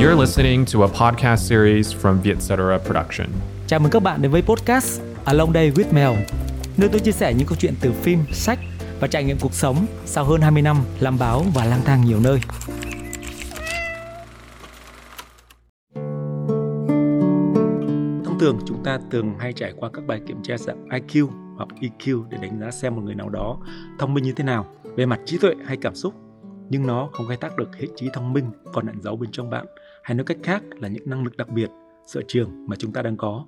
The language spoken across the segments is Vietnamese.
You're listening to a podcast series from Vietcetera Production. Chào mừng các bạn đến với podcast Along Day with Mel, nơi tôi chia sẻ những câu chuyện từ phim, sách và trải nghiệm cuộc sống sau hơn 20 năm làm báo và lang thang nhiều nơi. Thông thường chúng ta thường hay trải qua các bài kiểm tra dạng IQ hoặc EQ để đánh giá xem một người nào đó thông minh như thế nào về mặt trí tuệ hay cảm xúc nhưng nó không khai thác được hệ trí thông minh còn ẩn giấu bên trong bạn hay nói cách khác là những năng lực đặc biệt, sở trường mà chúng ta đang có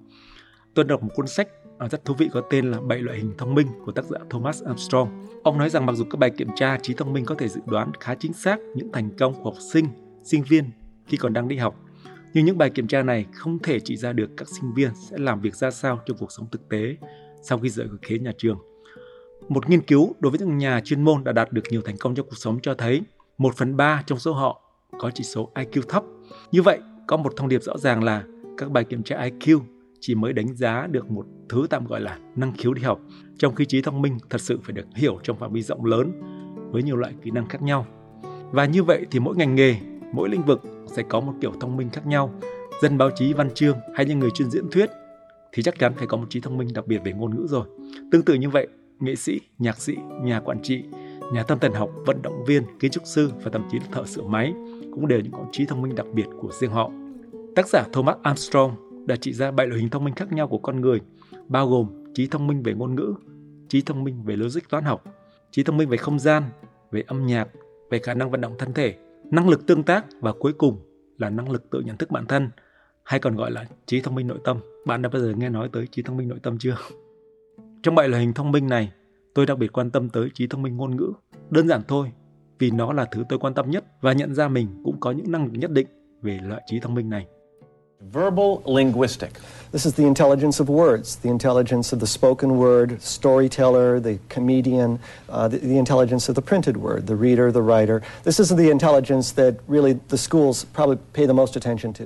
tôi đọc một cuốn sách à, rất thú vị có tên là bảy loại hình thông minh của tác giả Thomas Armstrong ông nói rằng mặc dù các bài kiểm tra trí thông minh có thể dự đoán khá chính xác những thành công của học sinh sinh viên khi còn đang đi học, nhưng những bài kiểm tra này không thể chỉ ra được các sinh viên sẽ làm việc ra sao trong cuộc sống thực tế sau khi rời khỏi khế nhà trường một nghiên cứu đối với những nhà chuyên môn đã đạt được nhiều thành công trong cuộc sống cho thấy 1 phần 3 trong số họ có chỉ số IQ thấp. Như vậy, có một thông điệp rõ ràng là các bài kiểm tra IQ chỉ mới đánh giá được một thứ tạm gọi là năng khiếu đi học, trong khi trí thông minh thật sự phải được hiểu trong phạm vi rộng lớn với nhiều loại kỹ năng khác nhau. Và như vậy thì mỗi ngành nghề, mỗi lĩnh vực sẽ có một kiểu thông minh khác nhau. Dân báo chí, văn chương hay những người chuyên diễn thuyết thì chắc chắn phải có một trí thông minh đặc biệt về ngôn ngữ rồi. Tương tự như vậy, nghệ sĩ, nhạc sĩ, nhà quản trị, nhà tâm thần học, vận động viên, kiến trúc sư và thậm chí là thợ sửa máy cũng đều những con trí thông minh đặc biệt của riêng họ. Tác giả Thomas Armstrong đã chỉ ra bảy loại hình thông minh khác nhau của con người, bao gồm trí thông minh về ngôn ngữ, trí thông minh về logic toán học, trí thông minh về không gian, về âm nhạc, về khả năng vận động thân thể, năng lực tương tác và cuối cùng là năng lực tự nhận thức bản thân, hay còn gọi là trí thông minh nội tâm. Bạn đã bao giờ nghe nói tới trí thông minh nội tâm chưa? Trong bảy loại hình thông minh này, tôi đặc biệt quan tâm tới trí thông minh ngôn ngữ. Đơn giản thôi, vì nó là thứ tôi quan tâm nhất và nhận ra mình cũng có những năng lực nhất định về loại trí thông minh này. Verbal linguistic. This is the intelligence of words, the intelligence of the spoken word, storyteller, the comedian, uh, the, the, intelligence of the printed word, the reader, the writer. This is the intelligence that really the schools probably pay the most attention to.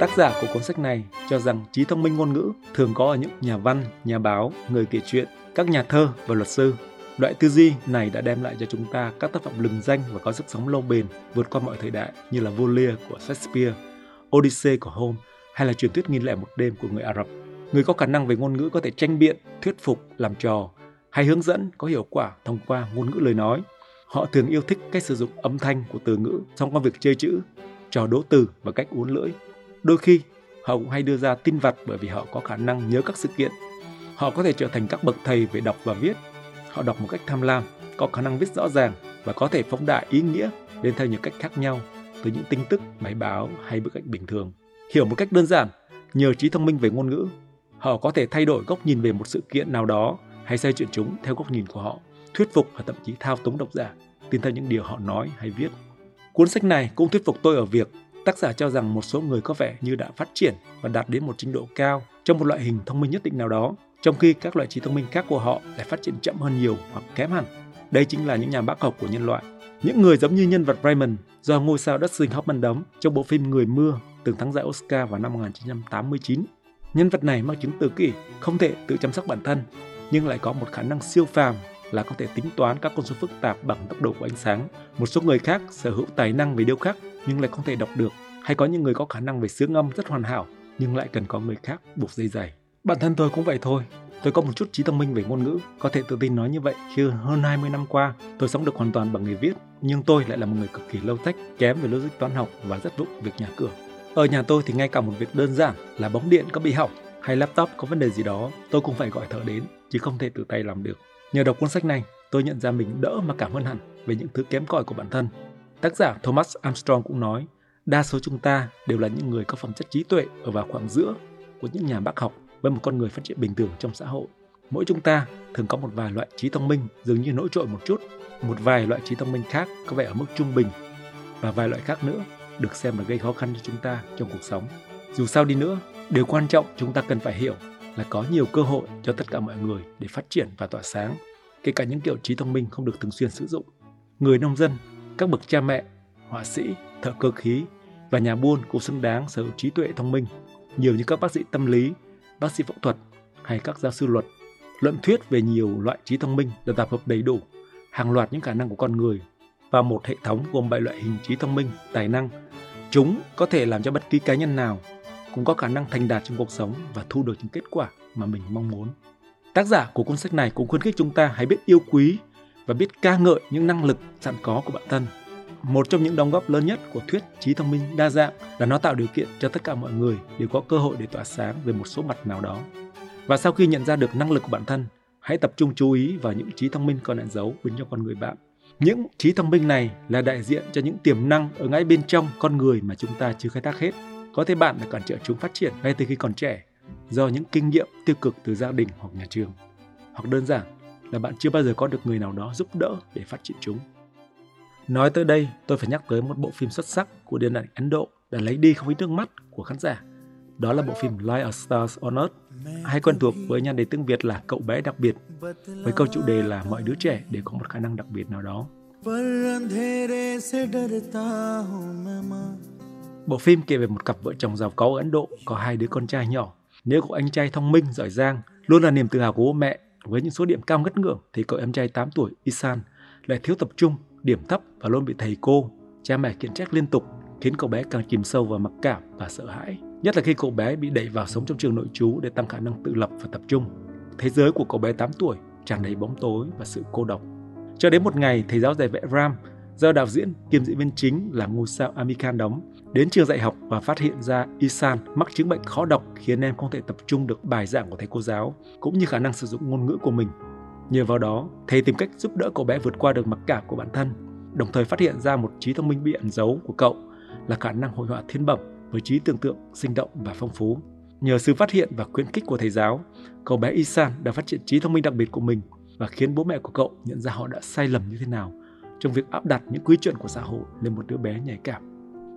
Tác giả của cuốn sách này cho rằng trí thông minh ngôn ngữ thường có ở những nhà văn, nhà báo, người kể chuyện, các nhà thơ và luật sư. Loại tư duy này đã đem lại cho chúng ta các tác phẩm lừng danh và có sức sống lâu bền vượt qua mọi thời đại như là Volia của Shakespeare, Odyssey của Holmes hay là truyền thuyết nghìn lẻ một đêm của người Ả Rập. Người có khả năng về ngôn ngữ có thể tranh biện, thuyết phục, làm trò hay hướng dẫn có hiệu quả thông qua ngôn ngữ lời nói. Họ thường yêu thích cách sử dụng âm thanh của từ ngữ trong công việc chơi chữ, trò đố từ và cách uốn lưỡi. Đôi khi, họ cũng hay đưa ra tin vặt bởi vì họ có khả năng nhớ các sự kiện. Họ có thể trở thành các bậc thầy về đọc và viết. Họ đọc một cách tham lam, có khả năng viết rõ ràng và có thể phóng đại ý nghĩa lên theo nhiều cách khác nhau từ những tin tức, máy báo hay bức ảnh bình thường. Hiểu một cách đơn giản, nhờ trí thông minh về ngôn ngữ, họ có thể thay đổi góc nhìn về một sự kiện nào đó hay xây chuyện chúng theo góc nhìn của họ, thuyết phục và thậm chí thao túng độc giả tin theo những điều họ nói hay viết. Cuốn sách này cũng thuyết phục tôi ở việc Tác giả cho rằng một số người có vẻ như đã phát triển và đạt đến một trình độ cao trong một loại hình thông minh nhất định nào đó, trong khi các loại trí thông minh khác của họ lại phát triển chậm hơn nhiều hoặc kém hẳn. Đây chính là những nhà bác học của nhân loại. Những người giống như nhân vật Raymond do ngôi sao Dustin Hoffman đóng trong bộ phim Người mưa từng thắng giải Oscar vào năm 1989. Nhân vật này mang chứng tự kỷ, không thể tự chăm sóc bản thân, nhưng lại có một khả năng siêu phàm là có thể tính toán các con số phức tạp bằng tốc độ của ánh sáng. Một số người khác sở hữu tài năng về điêu khắc nhưng lại không thể đọc được, hay có những người có khả năng về sướng âm rất hoàn hảo nhưng lại cần có người khác buộc dây giày. Bản thân tôi cũng vậy thôi. Tôi có một chút trí thông minh về ngôn ngữ, có thể tự tin nói như vậy khi hơn 20 năm qua tôi sống được hoàn toàn bằng nghề viết, nhưng tôi lại là một người cực kỳ lâu tách, kém về logic toán học và rất vụng việc nhà cửa. Ở nhà tôi thì ngay cả một việc đơn giản là bóng điện có bị hỏng hay laptop có vấn đề gì đó, tôi cũng phải gọi thợ đến, chứ không thể tự tay làm được. Nhờ đọc cuốn sách này, tôi nhận ra mình đỡ mà cảm ơn hẳn về những thứ kém cỏi của bản thân. Tác giả Thomas Armstrong cũng nói, đa số chúng ta đều là những người có phẩm chất trí tuệ ở vào khoảng giữa của những nhà bác học với một con người phát triển bình thường trong xã hội. Mỗi chúng ta thường có một vài loại trí thông minh dường như nổi trội một chút, một vài loại trí thông minh khác có vẻ ở mức trung bình và vài loại khác nữa được xem là gây khó khăn cho chúng ta trong cuộc sống. Dù sao đi nữa, điều quan trọng chúng ta cần phải hiểu là có nhiều cơ hội cho tất cả mọi người để phát triển và tỏa sáng, kể cả những kiểu trí thông minh không được thường xuyên sử dụng. Người nông dân, các bậc cha mẹ, họa sĩ, thợ cơ khí và nhà buôn cũng xứng đáng sở hữu trí tuệ thông minh, nhiều như các bác sĩ tâm lý, bác sĩ phẫu thuật hay các giáo sư luật. Luận thuyết về nhiều loại trí thông minh được tập hợp đầy đủ, hàng loạt những khả năng của con người và một hệ thống gồm 7 loại hình trí thông minh, tài năng. Chúng có thể làm cho bất kỳ cá nhân nào cũng có khả năng thành đạt trong cuộc sống và thu được những kết quả mà mình mong muốn. Tác giả của cuốn sách này cũng khuyến khích chúng ta hãy biết yêu quý và biết ca ngợi những năng lực sẵn có của bản thân. Một trong những đóng góp lớn nhất của thuyết trí thông minh đa dạng là nó tạo điều kiện cho tất cả mọi người đều có cơ hội để tỏa sáng về một số mặt nào đó. Và sau khi nhận ra được năng lực của bản thân, hãy tập trung chú ý vào những trí thông minh còn ẩn giấu bên trong con người bạn. Những trí thông minh này là đại diện cho những tiềm năng ở ngay bên trong con người mà chúng ta chưa khai thác hết. Có thể bạn đã cản trở chúng phát triển ngay từ khi còn trẻ do những kinh nghiệm tiêu cực từ gia đình hoặc nhà trường. Hoặc đơn giản là bạn chưa bao giờ có được người nào đó giúp đỡ để phát triển chúng. Nói tới đây, tôi phải nhắc tới một bộ phim xuất sắc của điện ảnh Ấn Độ đã lấy đi không ít nước mắt của khán giả. Đó là bộ phim Like a Stars on Earth, hay quen thuộc với nhan đề tiếng Việt là Cậu bé đặc biệt, với câu chủ đề là mọi đứa trẻ đều có một khả năng đặc biệt nào đó. Bộ phim kể về một cặp vợ chồng giàu có ở Ấn Độ có hai đứa con trai nhỏ. Nếu cậu anh trai thông minh, giỏi giang, luôn là niềm tự hào của bố mẹ, với những số điểm cao ngất ngưỡng thì cậu em trai 8 tuổi Isan lại thiếu tập trung, điểm thấp và luôn bị thầy cô, cha mẹ khiển trách liên tục, khiến cậu bé càng chìm sâu vào mặc cảm và sợ hãi. Nhất là khi cậu bé bị đẩy vào sống trong trường nội trú để tăng khả năng tự lập và tập trung. Thế giới của cậu bé 8 tuổi tràn đầy bóng tối và sự cô độc. Cho đến một ngày, thầy giáo dạy vẽ Ram do đạo diễn kiêm diễn viên chính là ngôi sao Amir Khan đóng đến trường dạy học và phát hiện ra Isan mắc chứng bệnh khó đọc khiến em không thể tập trung được bài giảng của thầy cô giáo cũng như khả năng sử dụng ngôn ngữ của mình. Nhờ vào đó, thầy tìm cách giúp đỡ cậu bé vượt qua được mặc cảm của bản thân, đồng thời phát hiện ra một trí thông minh bị ẩn giấu của cậu là khả năng hội họa thiên bẩm với trí tưởng tượng sinh động và phong phú. Nhờ sự phát hiện và khuyến khích của thầy giáo, cậu bé Isan đã phát triển trí thông minh đặc biệt của mình và khiến bố mẹ của cậu nhận ra họ đã sai lầm như thế nào trong việc áp đặt những quy chuẩn của xã hội lên một đứa bé nhạy cảm.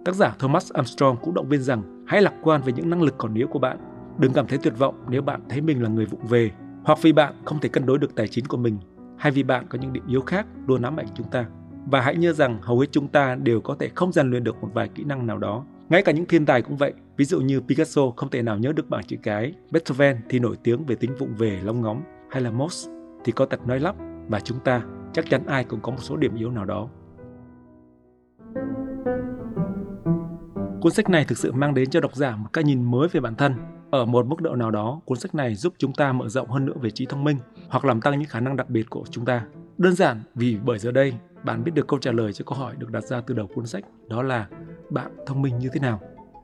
Tác giả Thomas Armstrong cũng động viên rằng hãy lạc quan về những năng lực còn yếu của bạn. Đừng cảm thấy tuyệt vọng nếu bạn thấy mình là người vụng về, hoặc vì bạn không thể cân đối được tài chính của mình, hay vì bạn có những điểm yếu khác luôn ám ảnh chúng ta. Và hãy nhớ rằng hầu hết chúng ta đều có thể không rèn luyện được một vài kỹ năng nào đó. Ngay cả những thiên tài cũng vậy. Ví dụ như Picasso không thể nào nhớ được bảng chữ cái, Beethoven thì nổi tiếng về tính vụng về lóng ngóng, hay là Morse thì có tật nói lắp và chúng ta chắc chắn ai cũng có một số điểm yếu nào đó. Cuốn sách này thực sự mang đến cho độc giả một cái nhìn mới về bản thân. Ở một mức độ nào đó, cuốn sách này giúp chúng ta mở rộng hơn nữa về trí thông minh hoặc làm tăng những khả năng đặc biệt của chúng ta. Đơn giản vì bởi giờ đây bạn biết được câu trả lời cho câu hỏi được đặt ra từ đầu cuốn sách, đó là bạn thông minh như thế nào.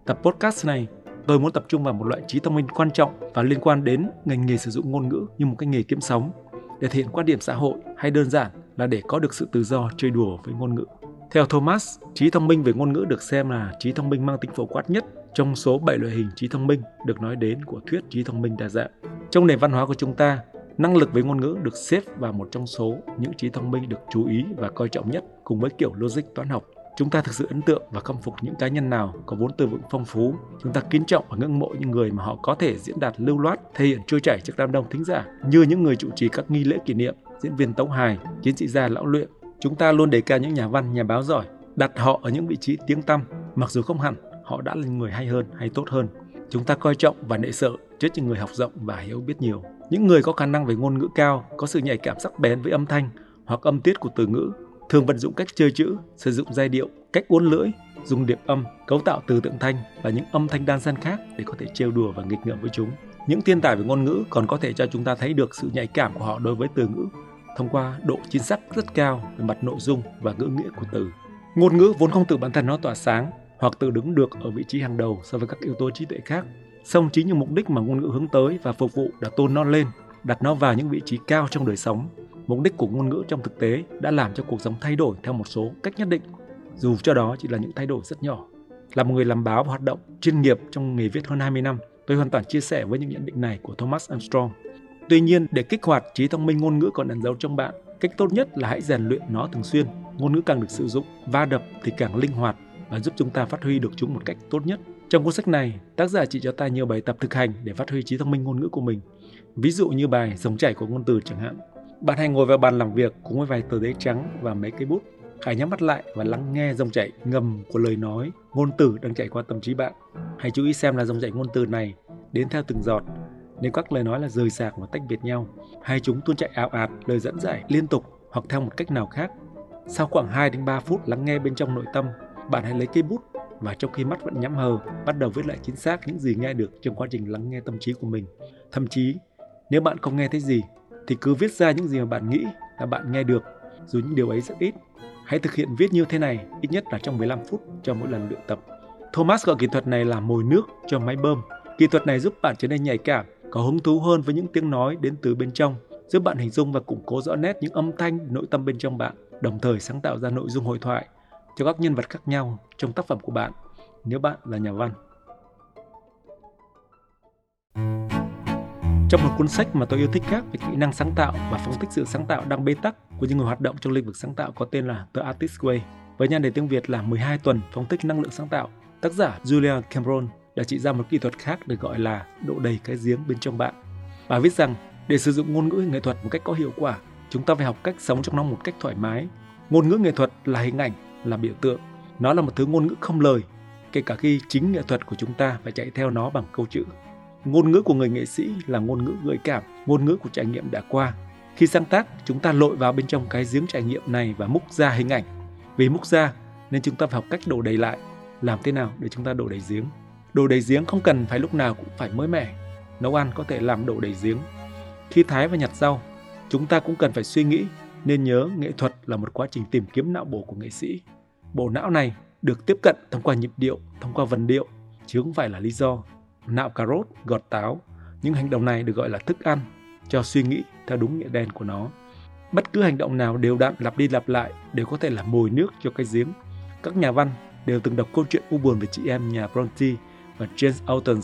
Tập podcast này tôi muốn tập trung vào một loại trí thông minh quan trọng và liên quan đến ngành nghề sử dụng ngôn ngữ như một cái nghề kiếm sống để thể hiện quan điểm xã hội hay đơn giản là để có được sự tự do chơi đùa với ngôn ngữ. Theo Thomas, trí thông minh về ngôn ngữ được xem là trí thông minh mang tính phổ quát nhất trong số 7 loại hình trí thông minh được nói đến của thuyết trí thông minh đa dạng. Trong nền văn hóa của chúng ta, năng lực với ngôn ngữ được xếp vào một trong số những trí thông minh được chú ý và coi trọng nhất cùng với kiểu logic toán học. Chúng ta thực sự ấn tượng và khâm phục những cá nhân nào có vốn từ vựng phong phú. Chúng ta kính trọng và ngưỡng mộ những người mà họ có thể diễn đạt lưu loát, thể hiện trôi chảy trước đám đông thính giả, như những người chủ trì các nghi lễ kỷ niệm, diễn viên tấu hài, chiến sĩ gia lão luyện, Chúng ta luôn đề cao những nhà văn, nhà báo giỏi, đặt họ ở những vị trí tiếng tăm, mặc dù không hẳn họ đã là người hay hơn hay tốt hơn. Chúng ta coi trọng và nệ sợ trước những người học rộng và hiểu biết nhiều. Những người có khả năng về ngôn ngữ cao, có sự nhạy cảm sắc bén với âm thanh hoặc âm tiết của từ ngữ, thường vận dụng cách chơi chữ, sử dụng giai điệu, cách uốn lưỡi, dùng điệp âm, cấu tạo từ tượng thanh và những âm thanh đan xen khác để có thể trêu đùa và nghịch ngợm với chúng. Những thiên tài về ngôn ngữ còn có thể cho chúng ta thấy được sự nhạy cảm của họ đối với từ ngữ thông qua độ chính xác rất cao về mặt nội dung và ngữ nghĩa của từ. Ngôn ngữ vốn không tự bản thân nó tỏa sáng hoặc tự đứng được ở vị trí hàng đầu so với các yếu tố trí tuệ khác. Song chính những mục đích mà ngôn ngữ hướng tới và phục vụ đã tôn nó lên, đặt nó vào những vị trí cao trong đời sống. Mục đích của ngôn ngữ trong thực tế đã làm cho cuộc sống thay đổi theo một số cách nhất định, dù cho đó chỉ là những thay đổi rất nhỏ. Là một người làm báo và hoạt động chuyên nghiệp trong nghề viết hơn 20 năm, tôi hoàn toàn chia sẻ với những nhận định này của Thomas Armstrong. Tuy nhiên, để kích hoạt trí thông minh ngôn ngữ còn ẩn giấu trong bạn, cách tốt nhất là hãy rèn luyện nó thường xuyên. Ngôn ngữ càng được sử dụng, va đập thì càng linh hoạt và giúp chúng ta phát huy được chúng một cách tốt nhất. Trong cuốn sách này, tác giả chỉ cho ta nhiều bài tập thực hành để phát huy trí thông minh ngôn ngữ của mình. Ví dụ như bài Dòng chảy của ngôn từ chẳng hạn. Bạn hãy ngồi vào bàn làm việc cùng với vài tờ giấy trắng và mấy cây bút. Hãy nhắm mắt lại và lắng nghe dòng chảy ngầm của lời nói, ngôn từ đang chảy qua tâm trí bạn. Hãy chú ý xem là dòng chảy ngôn từ này đến theo từng giọt nếu các lời nói là rời rạc và tách biệt nhau, hay chúng tuôn chạy ảo ạt lời dẫn giải liên tục hoặc theo một cách nào khác. Sau khoảng 2 đến 3 phút lắng nghe bên trong nội tâm, bạn hãy lấy cây bút và trong khi mắt vẫn nhắm hờ, bắt đầu viết lại chính xác những gì nghe được trong quá trình lắng nghe tâm trí của mình. Thậm chí, nếu bạn không nghe thấy gì, thì cứ viết ra những gì mà bạn nghĩ là bạn nghe được, dù những điều ấy rất ít. Hãy thực hiện viết như thế này ít nhất là trong 15 phút cho mỗi lần luyện tập. Thomas gọi kỹ thuật này là mồi nước cho máy bơm. Kỹ thuật này giúp bạn trở nên nhạy cảm, có hứng thú hơn với những tiếng nói đến từ bên trong, giúp bạn hình dung và củng cố rõ nét những âm thanh nội tâm bên trong bạn, đồng thời sáng tạo ra nội dung hội thoại cho các nhân vật khác nhau trong tác phẩm của bạn nếu bạn là nhà văn. Trong một cuốn sách mà tôi yêu thích khác về kỹ năng sáng tạo và phân tích sự sáng tạo đang bế tắc của những người hoạt động trong lĩnh vực sáng tạo có tên là The Artist Way với nhan đề tiếng Việt là 12 tuần phân tích năng lượng sáng tạo. Tác giả Julia Cameron đã chỉ ra một kỹ thuật khác được gọi là độ đầy cái giếng bên trong bạn. Bà viết rằng để sử dụng ngôn ngữ nghệ thuật một cách có hiệu quả, chúng ta phải học cách sống trong nó một cách thoải mái. Ngôn ngữ nghệ thuật là hình ảnh, là biểu tượng. Nó là một thứ ngôn ngữ không lời, kể cả khi chính nghệ thuật của chúng ta phải chạy theo nó bằng câu chữ. Ngôn ngữ của người nghệ sĩ là ngôn ngữ gợi cảm, ngôn ngữ của trải nghiệm đã qua. Khi sáng tác, chúng ta lội vào bên trong cái giếng trải nghiệm này và múc ra hình ảnh. Vì múc ra nên chúng ta phải học cách đổ đầy lại. Làm thế nào để chúng ta đổ đầy giếng? Đổ đầy giếng không cần phải lúc nào cũng phải mới mẻ. Nấu ăn có thể làm đổ đầy giếng. Khi thái và nhặt rau, chúng ta cũng cần phải suy nghĩ nên nhớ nghệ thuật là một quá trình tìm kiếm não bộ của nghệ sĩ. Bộ não này được tiếp cận thông qua nhịp điệu, thông qua vần điệu, chứ không phải là lý do. Nạo cà rốt, gọt táo, những hành động này được gọi là thức ăn cho suy nghĩ theo đúng nghĩa đen của nó. Bất cứ hành động nào đều đặn lặp đi lặp lại đều có thể là mồi nước cho cái giếng. Các nhà văn đều từng đọc câu chuyện u buồn về chị em nhà Bronte và James Austen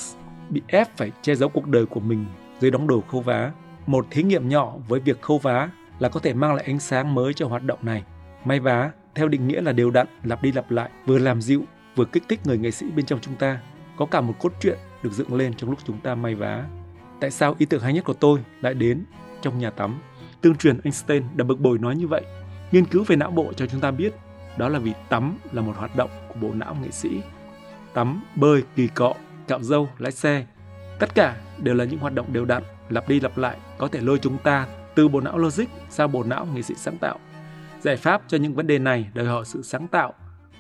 bị ép phải che giấu cuộc đời của mình dưới đóng đồ khâu vá. Một thí nghiệm nhỏ với việc khâu vá là có thể mang lại ánh sáng mới cho hoạt động này. May vá theo định nghĩa là đều đặn, lặp đi lặp lại, vừa làm dịu, vừa kích thích người nghệ sĩ bên trong chúng ta. Có cả một cốt truyện được dựng lên trong lúc chúng ta may vá. Tại sao ý tưởng hay nhất của tôi lại đến trong nhà tắm? Tương truyền Einstein đã bực bội nói như vậy. Nghiên cứu về não bộ cho chúng ta biết đó là vì tắm là một hoạt động của bộ não nghệ sĩ. Tắm, bơi, kỳ cọ, cạo râu, lái xe, tất cả đều là những hoạt động đều đặn, lặp đi lặp lại có thể lôi chúng ta từ bộ não logic sang bộ não nghệ sĩ sáng tạo. Giải pháp cho những vấn đề này đòi hỏi sự sáng tạo,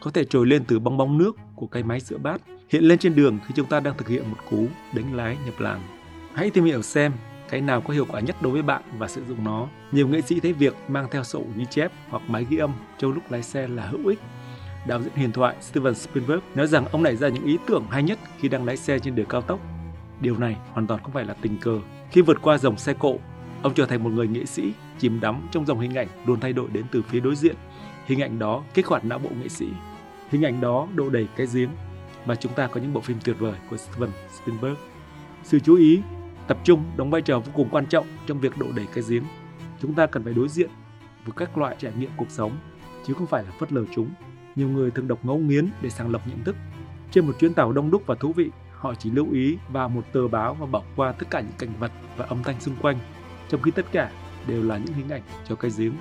có thể trồi lên từ bong bóng nước của cái máy sữa bát, hiện lên trên đường khi chúng ta đang thực hiện một cú đánh lái nhập làng. Hãy tìm hiểu xem cái nào có hiệu quả nhất đối với bạn và sử dụng nó. Nhiều nghệ sĩ thấy việc mang theo sổ ghi chép hoặc máy ghi âm trong lúc lái xe là hữu ích. Đạo diễn huyền thoại Steven Spielberg nói rằng ông nảy ra những ý tưởng hay nhất khi đang lái xe trên đường cao tốc. Điều này hoàn toàn không phải là tình cờ. Khi vượt qua dòng xe cộ, ông trở thành một người nghệ sĩ chìm đắm trong dòng hình ảnh luôn thay đổi đến từ phía đối diện. Hình ảnh đó kích hoạt não bộ nghệ sĩ. Hình ảnh đó độ đầy cái giếng và chúng ta có những bộ phim tuyệt vời của Steven Spielberg. Sự chú ý, tập trung đóng vai trò vô cùng quan trọng trong việc độ đầy cái giếng. Chúng ta cần phải đối diện với các loại trải nghiệm cuộc sống, chứ không phải là phớt lờ chúng. Nhiều người thường đọc ngẫu nghiến để sàng lọc nhận thức. Trên một chuyến tàu đông đúc và thú vị, họ chỉ lưu ý vào một tờ báo và bỏ qua tất cả những cảnh vật và âm thanh xung quanh, trong khi tất cả đều là những hình ảnh cho cái giếng.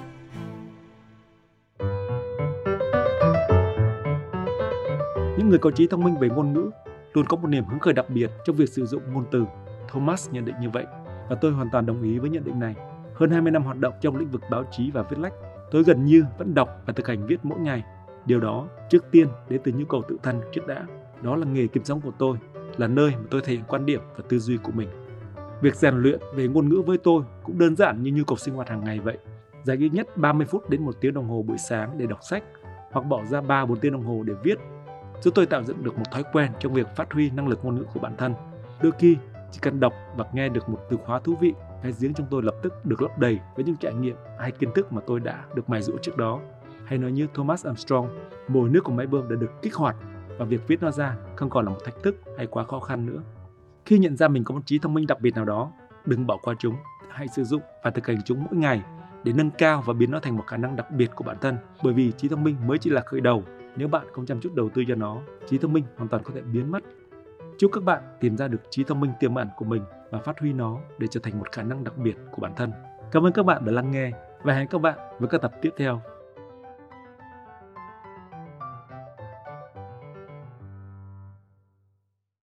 Những người có trí thông minh về ngôn ngữ luôn có một niềm hứng khởi đặc biệt trong việc sử dụng ngôn từ. Thomas nhận định như vậy và tôi hoàn toàn đồng ý với nhận định này. Hơn 20 năm hoạt động trong lĩnh vực báo chí và viết lách, tôi gần như vẫn đọc và thực hành viết mỗi ngày. Điều đó trước tiên đến từ nhu cầu tự thân trước đã. Đó là nghề kiếm sống của tôi, là nơi mà tôi thể hiện quan điểm và tư duy của mình. Việc rèn luyện về ngôn ngữ với tôi cũng đơn giản như nhu cầu sinh hoạt hàng ngày vậy. Dành ít nhất 30 phút đến một tiếng đồng hồ buổi sáng để đọc sách hoặc bỏ ra 3-4 tiếng đồng hồ để viết giúp tôi tạo dựng được một thói quen trong việc phát huy năng lực ngôn ngữ của bản thân. Đôi khi, chỉ cần đọc và nghe được một từ khóa thú vị, cái giếng trong tôi lập tức được lấp đầy với những trải nghiệm hay kiến thức mà tôi đã được mài dũa trước đó. Hay nói như Thomas Armstrong, mồi nước của máy bơm đã được kích hoạt và việc viết nó ra không còn là một thách thức hay quá khó khăn nữa. Khi nhận ra mình có một trí thông minh đặc biệt nào đó, đừng bỏ qua chúng, hãy sử dụng và thực hành chúng mỗi ngày để nâng cao và biến nó thành một khả năng đặc biệt của bản thân. Bởi vì trí thông minh mới chỉ là khởi đầu, nếu bạn không chăm chút đầu tư cho nó, trí thông minh hoàn toàn có thể biến mất. Chúc các bạn tìm ra được trí thông minh tiềm ẩn của mình và phát huy nó để trở thành một khả năng đặc biệt của bản thân. Cảm ơn các bạn đã lắng nghe và hẹn các bạn với các tập tiếp theo